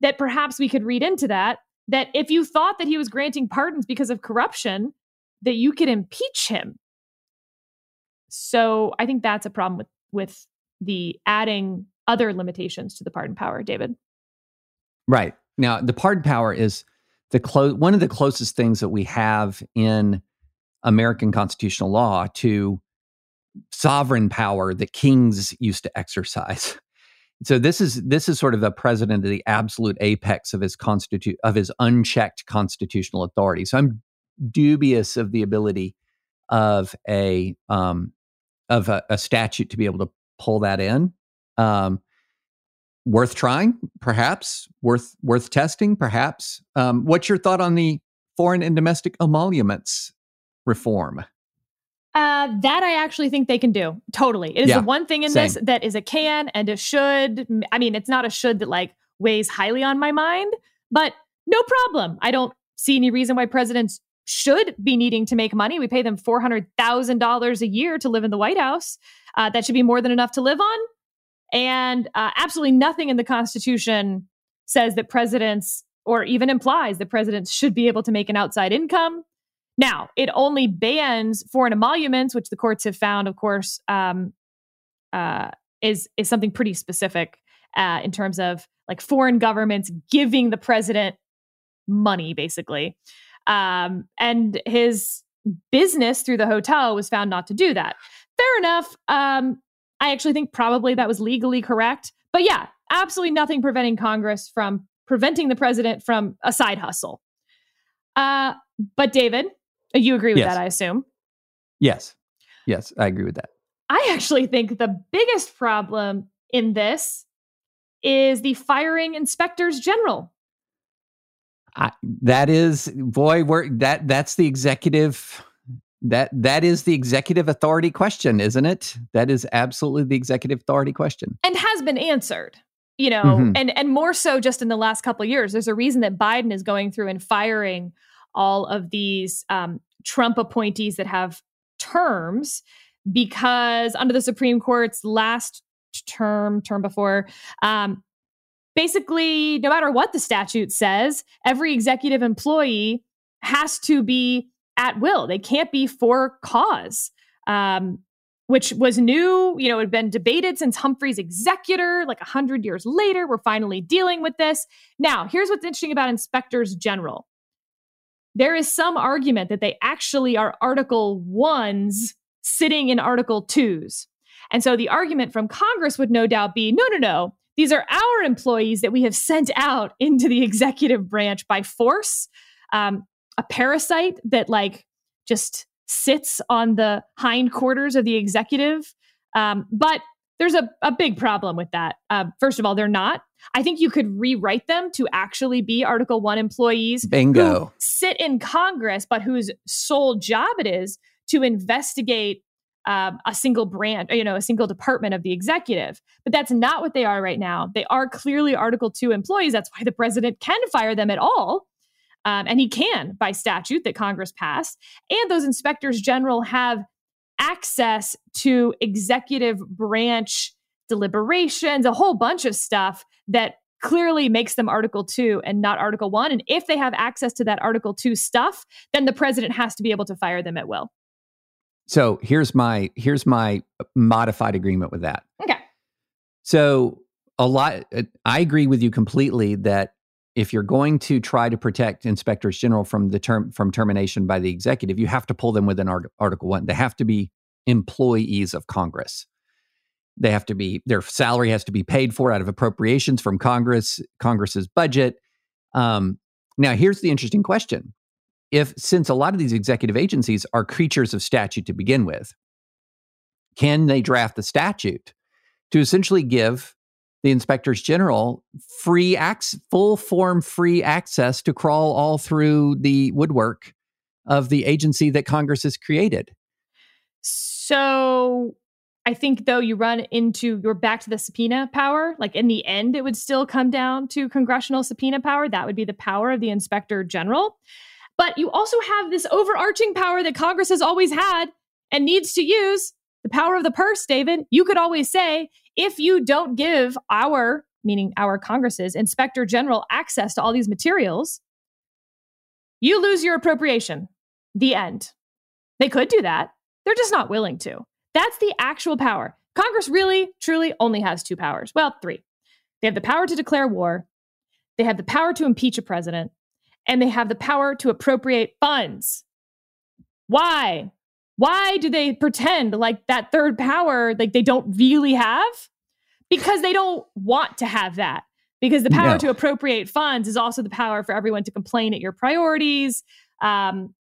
that perhaps we could read into that, that if you thought that he was granting pardons because of corruption, that you could impeach him. So I think that's a problem with, with the adding other limitations to the pardon power, David. Right. Now, the pardon power is the close one of the closest things that we have in American constitutional law to sovereign power that kings used to exercise. So this is this is sort of the president at the absolute apex of his constitu- of his unchecked constitutional authority. So I'm dubious of the ability of a um, of a, a statute to be able to pull that in. Um, worth trying, perhaps. Worth worth testing, perhaps. Um, what's your thought on the foreign and domestic emoluments reform? Uh, that I actually think they can do. Totally. It is yeah, the one thing in same. this that is a can and a should. I mean, it's not a should that like weighs highly on my mind, but no problem. I don't see any reason why presidents should be needing to make money. We pay them $400,000 a year to live in the White House. Uh, that should be more than enough to live on. And uh, absolutely nothing in the Constitution says that presidents, or even implies that presidents should be able to make an outside income. Now, it only bans foreign emoluments, which the courts have found, of course, um, uh, is is something pretty specific uh, in terms of like foreign governments giving the president money, basically. Um, and his business through the hotel was found not to do that. Fair enough. Um, I actually think probably that was legally correct. But yeah, absolutely nothing preventing Congress from preventing the president from a side hustle. Uh, but David, you agree with yes. that, I assume? Yes. Yes, I agree with that. I actually think the biggest problem in this is the firing inspectors general. I, that is boy we're that that's the executive that that is the executive authority question isn't it that is absolutely the executive authority question and has been answered you know mm-hmm. and and more so just in the last couple of years there's a reason that biden is going through and firing all of these um, Trump appointees that have terms because under the Supreme Court's last term, term before. Um, basically, no matter what the statute says, every executive employee has to be at will. They can't be for cause. Um, which was new. You know, it had been debated since Humphrey's executor, like 100 years later. We're finally dealing with this. Now, here's what's interesting about inspectors general there is some argument that they actually are Article 1s sitting in Article 2s. And so the argument from Congress would no doubt be no, no, no. These are our employees that we have sent out into the executive branch by force. Um, a parasite that, like, just sits on the hindquarters of the executive. Um, but there's a, a big problem with that. Uh, first of all, they're not. I think you could rewrite them to actually be Article 1 employees Bingo. who sit in Congress, but whose sole job it is to investigate um, a single brand, you know, a single department of the executive. But that's not what they are right now. They are clearly Article 2 employees. That's why the president can fire them at all. Um, and he can by statute that Congress passed. And those inspectors general have access to executive branch deliberations, a whole bunch of stuff that clearly makes them Article 2 and not Article 1. And if they have access to that Article 2 stuff, then the president has to be able to fire them at will. So here's my here's my modified agreement with that. Okay. So a lot I agree with you completely that if you're going to try to protect inspectors general from the term from termination by the executive, you have to pull them within Art- Article One. They have to be employees of Congress. They have to be their salary has to be paid for out of appropriations from Congress, Congress's budget. Um, now, here's the interesting question: If since a lot of these executive agencies are creatures of statute to begin with, can they draft the statute to essentially give the inspectors general free ac- full form free access to crawl all through the woodwork of the agency that Congress has created. So I think though you run into you're back to the subpoena power. Like in the end, it would still come down to congressional subpoena power. That would be the power of the inspector general. But you also have this overarching power that Congress has always had and needs to use the power of the purse, David. You could always say, if you don't give our, meaning our Congress's inspector general access to all these materials, you lose your appropriation. The end. They could do that. They're just not willing to. That's the actual power. Congress really, truly only has two powers. Well, three. They have the power to declare war, they have the power to impeach a president, and they have the power to appropriate funds. Why? Why do they pretend like that third power, like they don't really have? Because they don't want to have that. Because the power No. to appropriate funds is also the power for everyone to complain at your priorities. Um,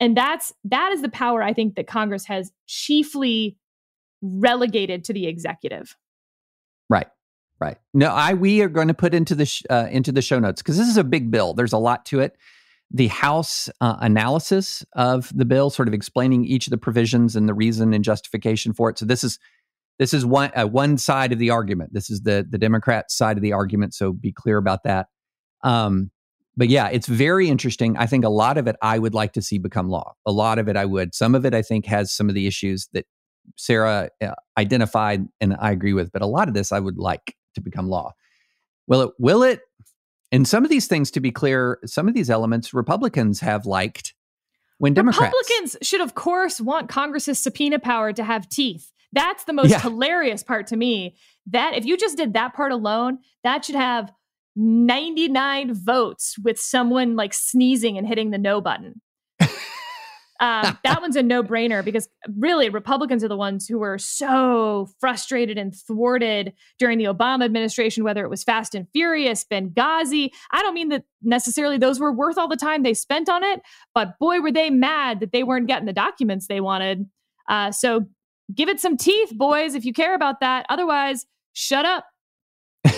and that's that is the power I think that Congress has chiefly relegated to the executive. Right. Right. No, I we are going to put into the sh- uh, into the show notes because this is a big bill. There's a lot to it. The House uh, analysis of the bill, sort of explaining each of the provisions and the reason and justification for it. So this is this is one uh, one side of the argument. This is the the Democrat side of the argument. So be clear about that. Um, but yeah, it's very interesting. I think a lot of it I would like to see become law. A lot of it I would. Some of it I think has some of the issues that Sarah uh, identified and I agree with, but a lot of this I would like to become law. Will it? Will it? And some of these things, to be clear, some of these elements Republicans have liked when Democrats. Republicans should, of course, want Congress's subpoena power to have teeth. That's the most Yeah. hilarious part to me. That if you just did that part alone, that should have 99 votes with someone like sneezing and hitting the no button. Um, that one's a no brainer because really Republicans are the ones who were so frustrated and thwarted during the Obama administration, whether it was Fast and Furious, Benghazi. I don't mean that necessarily those were worth all the time they spent on it, but boy, were they mad that they weren't getting the documents they wanted. Uh, so give it some teeth, boys, if you care about that. Otherwise, shut up.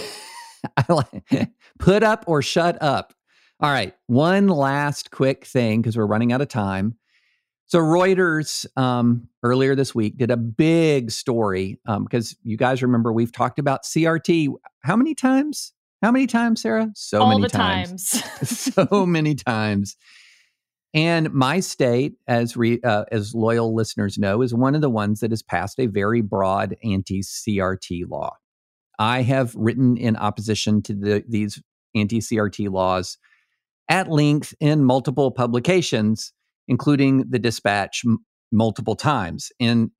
Put up or shut up. All right, one last quick thing because we're running out of time. So Reuters um, earlier this week did a big story because you guys remember we've talked about CRT how many times? How many times, Sarah? So all many the times. times. so many times. And my state, as re, uh, as loyal listeners know, is one of the ones that has passed a very broad anti-CRT law. I have written in opposition to the, these anti-CRT laws at length in multiple publications, including the Dispatch m- multiple times. And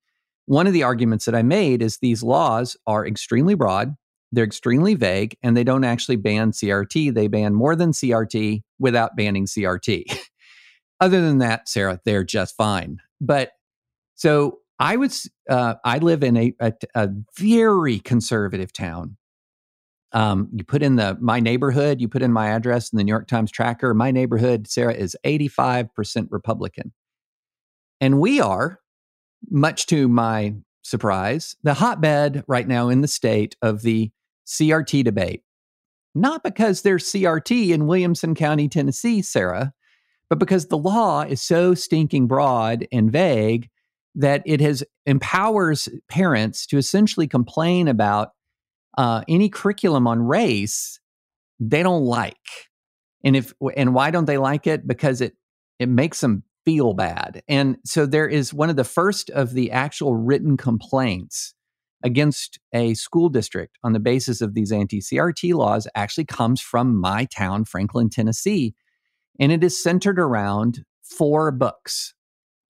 one of the arguments that I made is these laws are extremely broad, they're extremely vague, and they don't actually ban CRT. They ban more than CRT without banning CRT. Other than that, Sarah, they're just fine. But so I was, uh, I live in a, a, a very conservative town. Um, you put in the my neighborhood, you put in my address in the New York Times tracker. My neighborhood, Sarah, is 85% Republican. And we are, much to my surprise, the hotbed right now in the state of the CRT debate. Not because there's CRT in Williamson County, Tennessee, Sarah, but because the law is so stinking broad and vague that it has empowers parents to essentially complain about uh, any curriculum on race they don't like. And if and why don't they like it? Because it it makes them feel bad. And so there is one of the first of the actual written complaints against a school district on the basis of these anti-crt laws actually comes from my town franklin tennessee. And it is centered around four books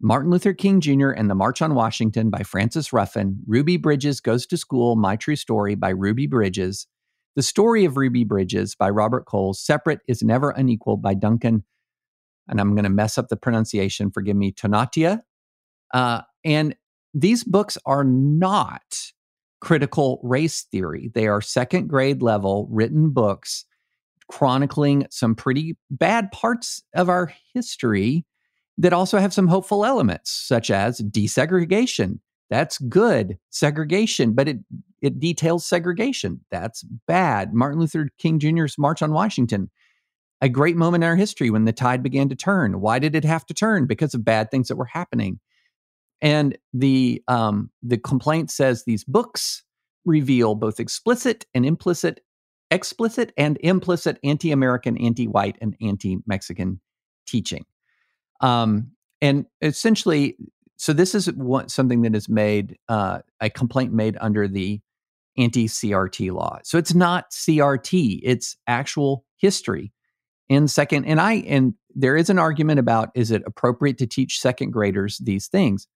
Martin Luther King Jr. and the March on Washington by Frances Ruffin, Ruby Bridges Goes to School, My True Story by Ruby Bridges, The Story of Ruby Bridges by Robert Coles, Separate is Never Unequal by Duncan, and I'm going to mess up the pronunciation, forgive me, Tonatia. Uh, and these books are not critical race theory. They are second grade level written books chronicling some pretty bad parts of our history that also have some hopeful elements, such as desegregation. That's good. Segregation, but it it details segregation. That's bad. Martin Luther King Jr.'s March on Washington, a great moment in our history when the tide began to turn. Why did it have to turn? Because of bad things that were happening. And the um, the complaint says these books reveal both explicit and implicit, explicit and implicit anti-American, anti-white, and anti-Mexican teaching. Um, and essentially, so this is what, something that is made uh, a complaint made under the anti-CRT law. So it's not CRT; it's actual history. In second, and I and there is an argument about is it appropriate to teach second graders these things?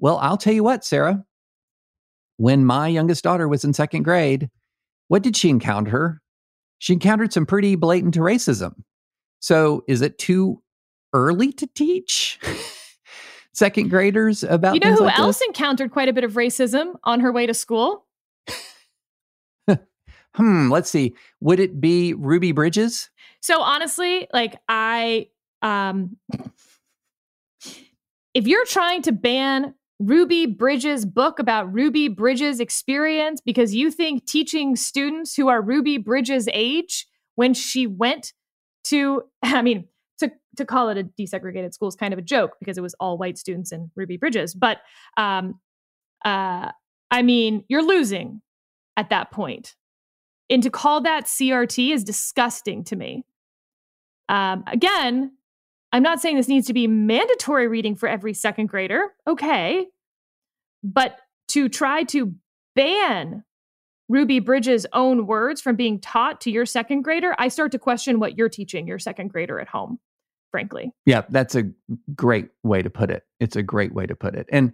Well, I'll tell you what, Sarah. When my youngest daughter was in second grade, what did she encounter? She encountered some pretty blatant racism. So, is it too early to teach second graders about you know who like else this? encountered quite a bit of racism on her way to school? Hmm let's see. Would it be ruby bridges? So honestly like i um if you're trying to ban ruby bridges book about ruby bridges experience because you think teaching students who are ruby bridges age when she went to i mean to call it a desegregated school is kind of a joke because it was all white students in Ruby Bridges. But um, uh, I mean, you're losing at that point, and to call that CRT is disgusting to me. Um, again, I'm not saying this needs to be mandatory reading for every second grader. Okay, but to try to ban Ruby Bridges' own words from being taught to your second grader, I start to question what you're teaching your second grader at home, frankly. Yeah, that's a great way to put it. It's a great way to put it. And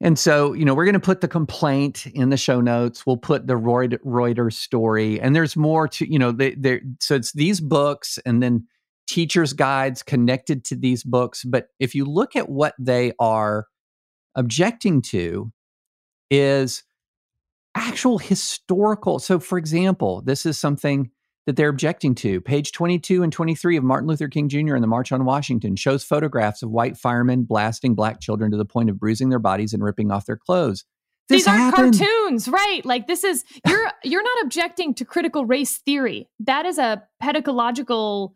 and so, you know, we're going to put the complaint in the show notes. We'll put the Reuters story, and there's more to, you know, they, so it's these books and then teachers' guides connected to these books. But if you look at what they are objecting to, is actual historical. So, for example, this is something that they're objecting to. Page 22 and 23 of Martin Luther King Jr. and the March on Washington shows photographs of white firemen blasting black children to the point of bruising their bodies and ripping off their clothes. This These aren't happened. cartoons, right? Like this is you're you're not objecting to critical race theory. That is a pedagogical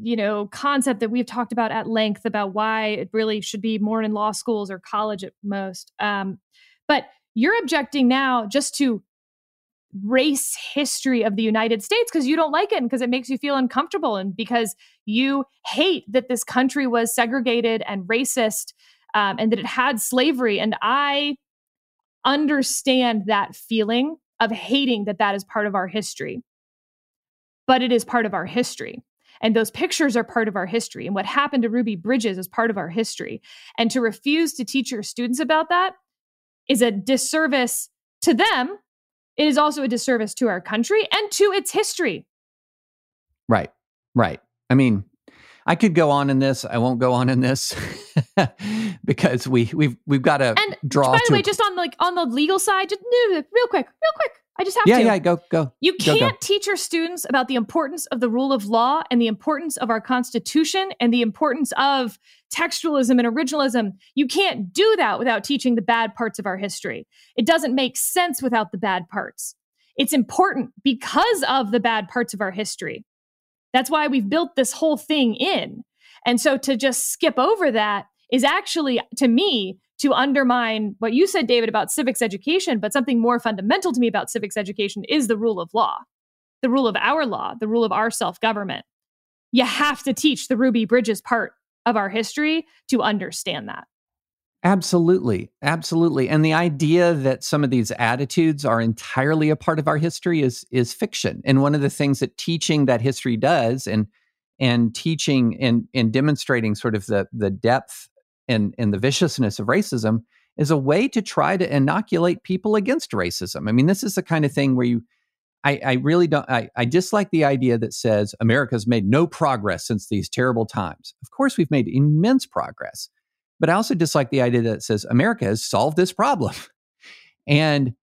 you know concept that we've talked about at length about why it really should be more in law schools or college at most um, but you're objecting now just to race history of the United States because you don't like it and because it makes you feel uncomfortable and because you hate that this country was segregated and racist um, and that it had slavery. And I understand that feeling of hating that that is part of our history. But it is part of our history. And those pictures are part of our history. And what happened to Ruby Bridges is part of our history. And to refuse to teach your students about that is a disservice to them. It is also a disservice to our country and to its history. Right. Right. I mean, I could go on in this. I won't go on in this because we we've we've got to And draw. by the way, a- just on like on the legal side, just real quick, real quick. I just have yeah, to. yeah, yeah, go go. You Go, go. can't teach your students about the importance of the rule of law and the importance of our Constitution and the importance of textualism and originalism. You can't do that without teaching the bad parts of our history. It doesn't make sense without the bad parts. It's important because of the bad parts of our history. That's why we've built this whole thing in. And so to just skip over that is actually, to me, to undermine what you said, David, about civics education, but something more fundamental to me about civics education is the rule of law, the rule of our law, the rule of our self government. You have to teach the Ruby Bridges part of our history to understand that. Absolutely. Absolutely. And the idea that some of these attitudes are entirely a part of our history is is fiction. And one of the things that teaching that history does and and teaching and and demonstrating sort of the the depth and and the viciousness of racism is a way to try to inoculate people against racism. I mean, this is the kind of thing where you I, I really don't I, I dislike the idea that says America's made no progress since these terrible times. Of course, we've made immense progress. But I also dislike the idea that says America has solved this problem. And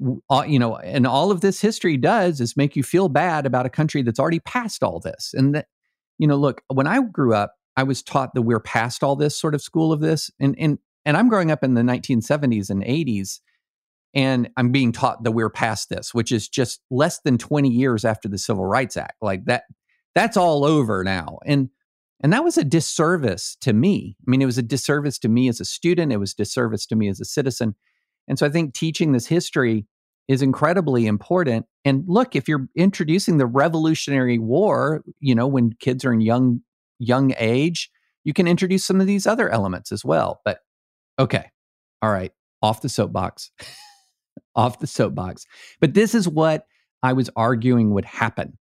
you know, and all of this history does is make you feel bad about a country that's already past all this. And that, you know, look, when I grew up, I was taught that we're past all this sort of school of this. And and and I'm growing up in the 1970s and 80s, and I'm being taught that we're past this, which is just less than 20 years after the Civil Rights Act. Like that, that's all over now. And and that was a disservice to me. I mean, it was a disservice to me as a student, it was a disservice to me as a citizen. And so I think teaching this history is incredibly important. And look, if you're introducing the Revolutionary War, you know, when kids are in young young age, you can introduce some of these other elements as well. But okay. All right, off the soapbox. off the soapbox. But this is what I was arguing would happen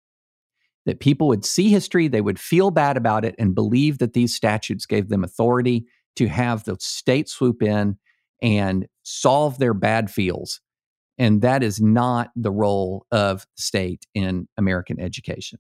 that people would see history, they would feel bad about it, and believe that these statutes gave them authority to have the state swoop in and solve their bad feels. And that is not the role of state in American education.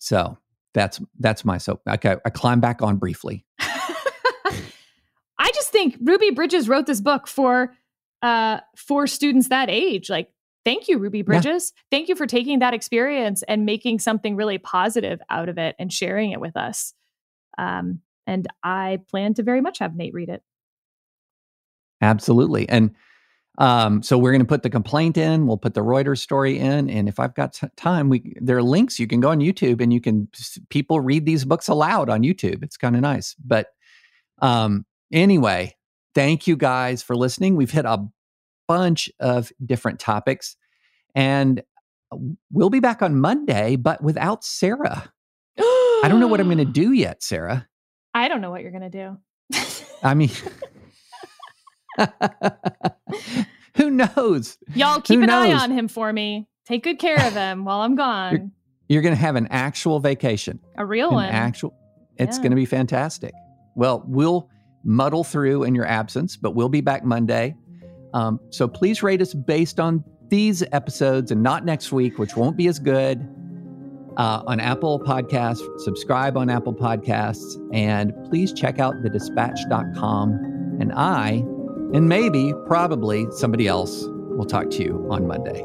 So that's that's my soap. Okay, I climb back on briefly. I just think Ruby Bridges wrote this book for uh for students that age. Like, thank you, Ruby Bridges. Thank you for taking that experience and making something really positive out of it and sharing it with us. Um, and I plan to very much have Nate read it. Absolutely. And um, so we're going to put the complaint in. We'll put the Reuters story in, and if I've got t- time, we there are links. You can go on YouTube and you can people read these books aloud on YouTube. It's kind of nice. But um, anyway, thank you guys for listening. We've hit a bunch of different topics, and we'll be back on Monday, but without Sarah. I don't know what I'm going to do yet, Sarah. I don't know what you're going to do. I mean, knows? Y'all keep Who an eye on him for me. Take good care of him while I'm gone. You're going to have an actual vacation. A real An one. actual. It's Yeah. going to be fantastic. Well, we'll muddle through in your absence, but we'll be back Monday. Um, so please rate us based on these episodes and not next week, which won't be as good. Uh, on Apple Podcasts, subscribe on Apple Podcasts, and please check out thedispatch.com. And I, and maybe, probably somebody else, will talk to you on Monday.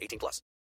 18 plus.